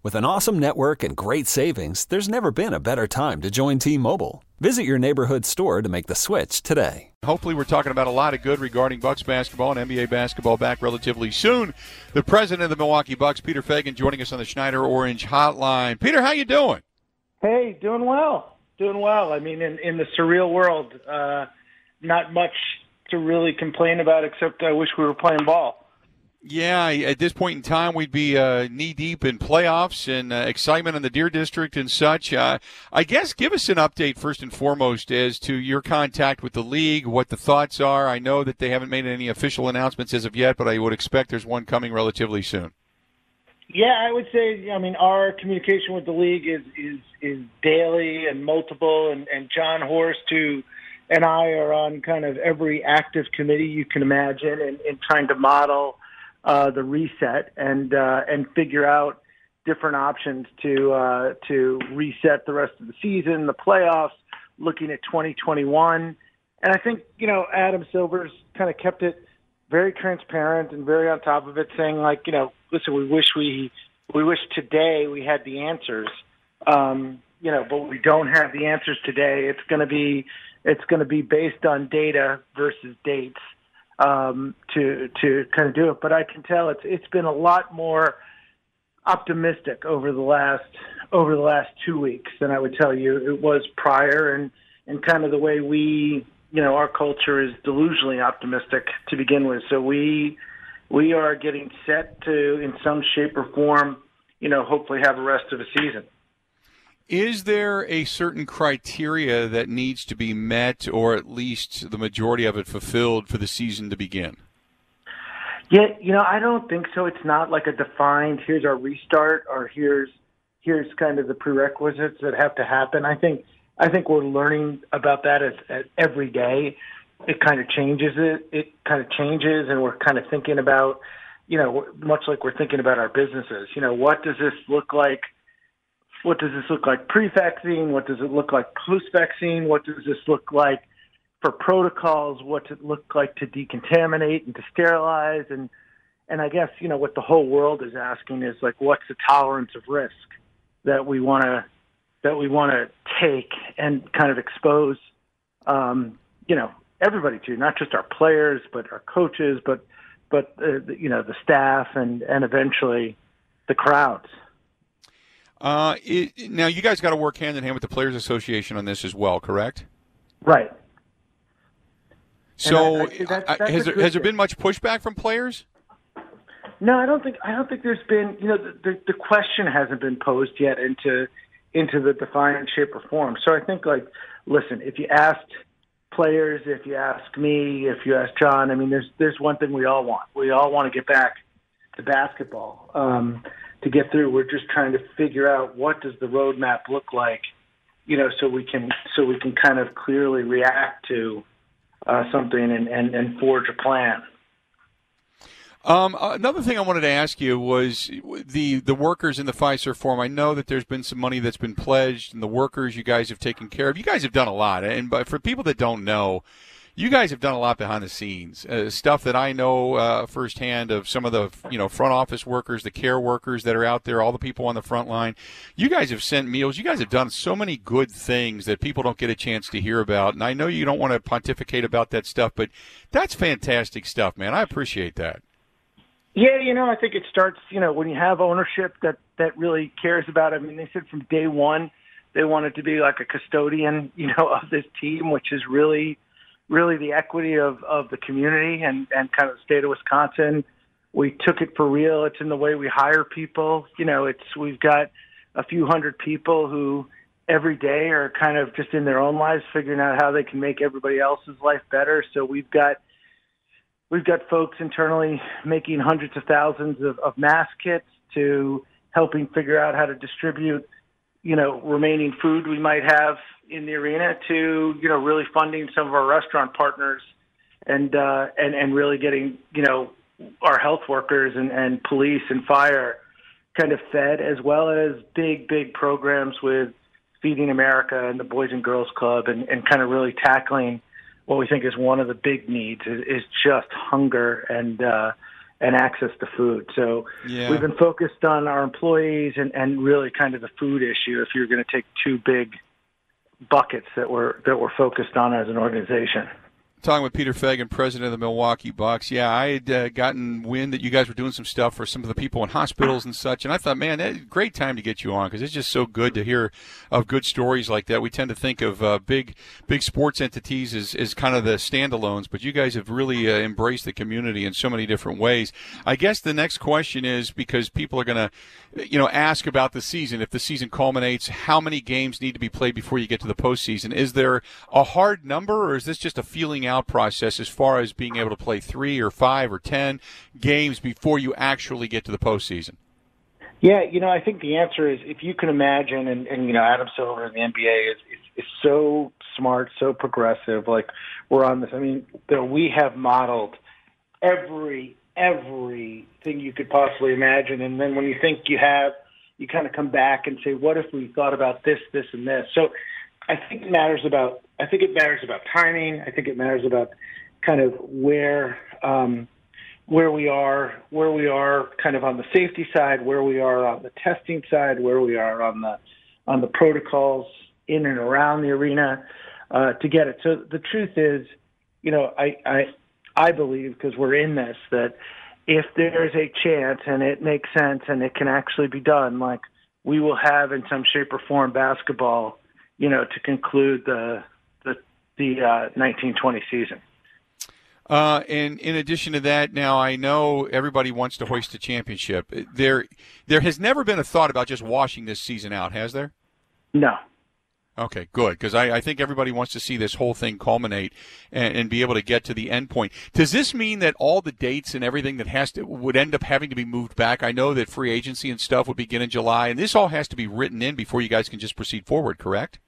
With an awesome network and great savings, there's never been a better time to join T Mobile. Visit your neighborhood store to make the switch today. Hopefully, we're talking about a lot of good regarding Bucks basketball and NBA basketball back relatively soon. The president of the Milwaukee Bucks, Peter Feigin, joining us on the Schneider Orange Hotline. Peter, how you doing? Hey, doing well, doing well. I mean, in in the surreal world, uh, not much to really complain about, except I wish we were playing ball. Yeah, at this point in time, we'd be uh, knee deep in playoffs and uh, excitement in the Deer District and such. Uh, I guess give us an update first and foremost as to your contact with the league, what the thoughts are. I know that they haven't made any official announcements as of yet, but I would expect there's one coming relatively soon. Yeah, I would say. I mean, our communication with the league is is is daily and multiple, and and Jon Horst, who and I are on kind of every active committee you can imagine, and, and trying to model uh, the reset and uh, and figure out different options to uh, to reset the rest of the season, the playoffs, looking at 2021. And I think you know Adam Silver's kind of kept it very transparent and very on top of it, saying like you know, listen, we wish we we wish today we had the answers. Um, you know, but we don't have the answers today. It's going to be it's going to be based on data versus dates um, to to kind of do it. But I can tell it's it's been a lot more optimistic over the last over the last two weeks than I would tell you it was prior, and and kind of the way we you know our culture is delusionally optimistic to begin with. So we we are getting set to in some shape or form, you know, hopefully have a rest of a season. Is there a certain criteria that needs to be met, or at least the majority of it fulfilled, for the season to begin? Yeah, you know, I don't think so. It's not like a defined here's our restart or here's here's kind of the prerequisites that have to happen. I think I think we're learning about that as, as every day. It kind of changes it. It kind of changes, and we're kind of thinking about, you know, much like we're thinking about our businesses. You know, what does this look like? What does this look like pre-vaccine? What does it look like post-vaccine? What does this look like for protocols? What does it look like to decontaminate and to sterilize? And and I guess you know what the whole world is asking is like, what's the tolerance of risk that we want to that we want to take and kind of expose, um, you know, everybody to, not just our players, but our coaches, but but uh, you know the staff and and eventually the crowds. Uh, it, now you guys got to work hand in hand with the Players Association on this as well, correct? Right. So, I, I, that's, that's has there has there been much pushback from players? No, I don't think I don't think there's been. You know, the, the, the question hasn't been posed yet into into the defined shape or form. So I think, like, listen, if you asked players, if you ask me, if you ask John, I mean, there's there's one thing we all want. We all want to get back to basketball. Um, to get through. We're just trying to figure out what does the roadmap look like, you know, so we can so we can kind of clearly react to uh, something and, and, and forge a plan. Um, another thing I wanted to ask you was the the workers in the Fiserv Forum. I know that there's been some money that's been pledged, and the workers you guys have taken care of. You guys have done a lot, and but for people that don't know, you guys have done a lot behind the scenes, uh, stuff that I know uh, firsthand of some of the you know front office workers, the care workers that are out there, all the people on the front line. You guys have sent meals. You guys have done so many good things that people don't get a chance to hear about. And I know you don't want to pontificate about that stuff, but that's fantastic stuff, man. I appreciate that. Yeah, you know, I think it starts, you know, when you have ownership that that really cares about. It. I mean, they said from day one they wanted to be like a custodian, you know, of this team, which is really really the equity of, of the community and, and kind of the state of Wisconsin. We took it for real. It's in the way we hire people. You know, it's we've got a few hundred people who every day are kind of just in their own lives figuring out how they can make everybody else's life better. So we've got we've got folks internally making hundreds of thousands of, of mask kits to helping figure out how to distribute, you know, remaining food we might have in the arena to, you know, really funding some of our restaurant partners and uh and, and really getting, you know, our health workers and, and police and fire kind of fed as well as big, big programs with Feeding America and the Boys and Girls Club and, and kind of really tackling what we think is one of the big needs is, is just hunger and uh, and access to food. So Yeah. we've been focused on our employees and, and really kind of the food issue. If you're going to take two big buckets that we're that we're focused on as an organization. Talking with Peter Feigin, president of the Milwaukee Bucks. Yeah, I had uh, gotten wind that you guys were doing some stuff for some of the people in hospitals and such, and I thought, man, that, great time to get you on because it's just so good to hear of good stories like that. We tend to think of uh, big, big sports entities as, as kind of the standalones, but you guys have really uh, embraced the community in so many different ways. I guess the next question is because people are going to, you know, ask about the season. If the season culminates, how many games need to be played before you get to the postseason? Is there a hard number, or is this just a feeling out process as far as being able to play three or five or ten games before you actually get to the postseason? Yeah, you know, I think the answer is if you can imagine, and, and you know, Adam Silver in the NBA is, is is so smart, so progressive. Like we're on this. I mean, we have modeled every everything you could possibly imagine, and then when you think you have, you kind of come back and say, what if we thought about this, this, and this? So, I think it matters about. I think it matters about timing. I think it matters about kind of where. Um, where we are, where we are kind of on the safety side, where we are on the testing side, where we are on the on the protocols in and around the arena uh, to get it. So the truth is, you know, I I, I believe because we're in this that if there's a chance and it makes sense and it can actually be done, like we will have in some shape or form basketball, you know, to conclude the the the uh, 1920 season. Uh, and in addition to that, now I know everybody wants to hoist a championship. There, there has never been a thought about just washing this season out, has there? No, Okay, good, because I, I think everybody wants to see this whole thing culminate and, and be able to get to the end point. Does this mean that all the dates and everything that has to would end up having to be moved back? I know that free agency and stuff would begin in July, and this all has to be written in before you guys can just proceed forward. Correct?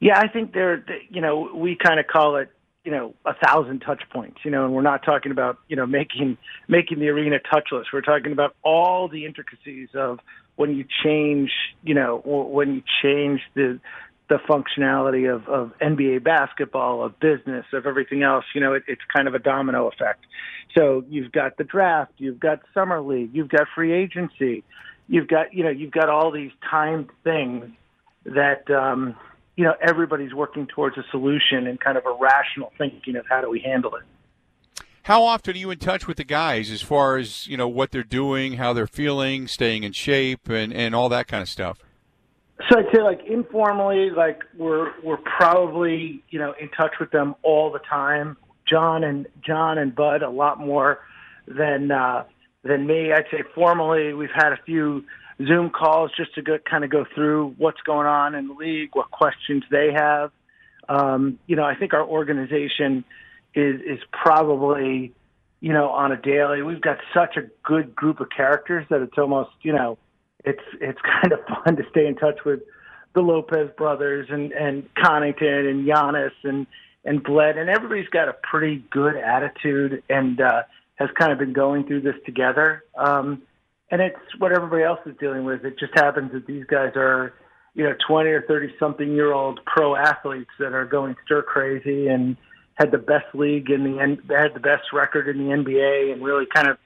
Yeah, I think there. You know, we kind of call it you know a thousand touch points. You know, and we're not talking about you know making making the arena touchless. We're talking about all the intricacies of when you change. You know, when you change the the functionality of, of NBA basketball, of business, of everything else. You know, it, it's kind of a domino effect. So you've got the draft, you've got summer league, you've got free agency, you've got you know you've got all these timed things that um, you know everybody's working towards a solution and kind of a rational thinking of how do we handle it. How often are you in touch with the guys as far as you know what they're doing, how they're feeling, staying in shape, and and all that kind of stuff? So I'd say like informally, like we're we're probably you know in touch with them all the time. John and John and Bud a lot more than uh, than me. I'd say formally we've had a few Zoom calls just to go, kind of go through what's going on in the league, what questions they have. Um, you know, I think our organization is is probably you know on a daily. We've got such a good group of characters that it's almost you know it's it's kind of fun to stay in touch with the Lopez brothers and and Connaughton and Giannis and and Bled and everybody's got a pretty good attitude and uh, has kind of been going through this together. Um, and it's what everybody else is dealing with. It just happens that these guys are, you know, 20 or 30 something year old pro athletes that are going stir crazy and had the best league in the N- had the best record in the NBA and really kind of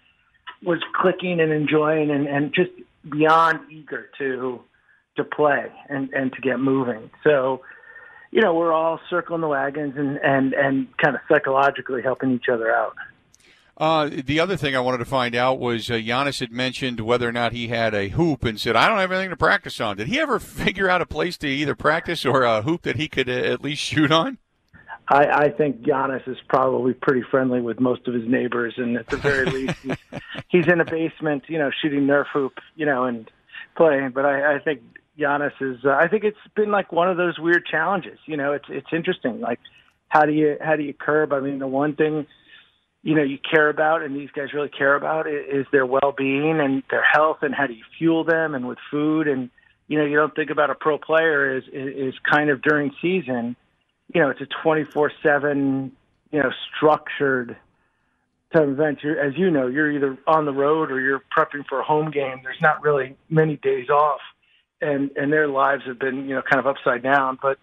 was clicking and enjoying and, and just beyond eager to to play and and to get moving. So, you know, we're all circling the wagons and and and kind of psychologically helping each other out. Uh, the other thing I wanted to find out was uh, Giannis had mentioned whether or not he had a hoop and said, I don't have anything to practice on. Did he ever figure out a place to either practice or a hoop that he could uh, at least shoot on? I, I think Giannis is probably pretty friendly with most of his neighbors, and at the very least, he's, he's in a basement, you know, shooting Nerf hoop, you know, and playing. But I, I think Giannis is. Uh, I think it's been like one of those weird challenges. You know, it's it's interesting. Like, how do you how do you curb? I mean, the one thing you know you care about, and these guys really care about, is their well being and their health, and how do you fuel them, and with food, and you know, you don't think about a pro player as is kind of during season. You know, it's a twenty four seven, you know, structured type event. You're, as you know, you're either on the road or you're prepping for a home game. There's not really many days off, and and their lives have been you know kind of upside down. But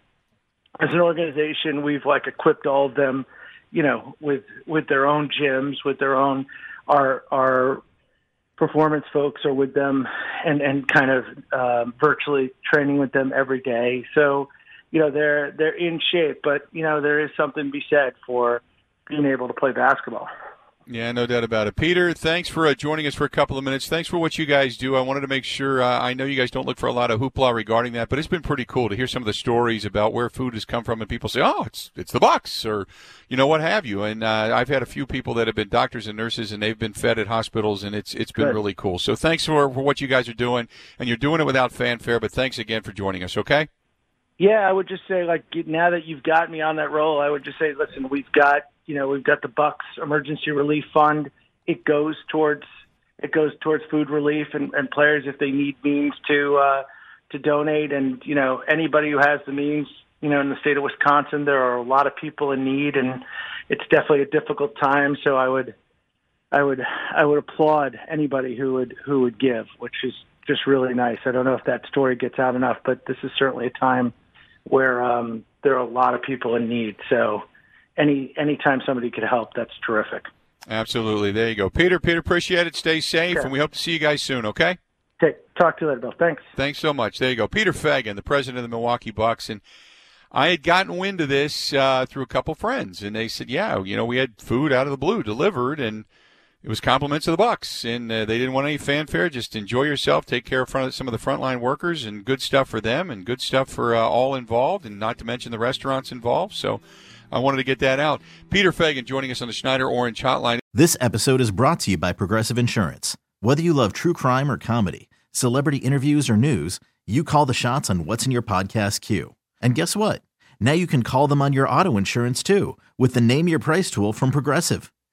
as an organization, we've like equipped all of them, you know, with with their own gyms, with their own our our performance folks are with them and and kind of uh, virtually training with them every day. So, you know, they're they're in shape, but you know, there is something to be said for being able to play basketball. Yeah, no doubt about it. Peter, thanks for uh, joining us for a couple of minutes. Thanks for what you guys do. I wanted to make sure, uh, I know you guys don't look for a lot of hoopla regarding that, but it's been pretty cool to hear some of the stories about where food has come from and people say, oh, it's, it's the Bucks or, you know, what have you. And uh, I've had a few people that have been doctors and nurses and they've been fed at hospitals and it's it's been Good. really cool. So thanks for, for what you guys are doing. And you're doing it without fanfare, but thanks again for joining us, okay? Yeah, I would just say, like, now that you've got me on that roll, I would just say, listen, we've got – you know, we've got the Bucks Emergency Relief Fund. It goes towards it goes towards food relief and, and players if they need means to uh, to donate. And you know, anybody who has the means, you know, in the state of Wisconsin, there are a lot of people in need, and it's definitely a difficult time. So I would, I would, I would applaud anybody who would who would give, which is just really nice. I don't know if that story gets out enough, but this is certainly a time where um, there are a lot of people in need. So any anytime somebody could help, that's terrific. Absolutely. There you go. Peter, Peter, appreciate it. Stay safe, and we hope to see you guys soon, okay? Okay. Talk to you later, Bill. Thanks. Thanks so much. There you go. Peter Feigin, the president of the Milwaukee Bucks. And I had gotten wind of this uh, through a couple friends, and they said, yeah, you know, we had food out of the blue delivered, and it was compliments of the Bucks, and uh, they didn't want any fanfare. Just enjoy yourself, take care of front, some of the frontline workers, and good stuff for them, and good stuff for uh, all involved, and not to mention the restaurants involved. So I wanted to get that out. Peter Feigin joining us on the Schneider Orange Hotline. This episode is brought to you by Progressive Insurance. Whether you love true crime or comedy, celebrity interviews or news, you call the shots on what's in your podcast queue. And guess what? Now you can call them on your auto insurance too with the Name Your Price tool from Progressive.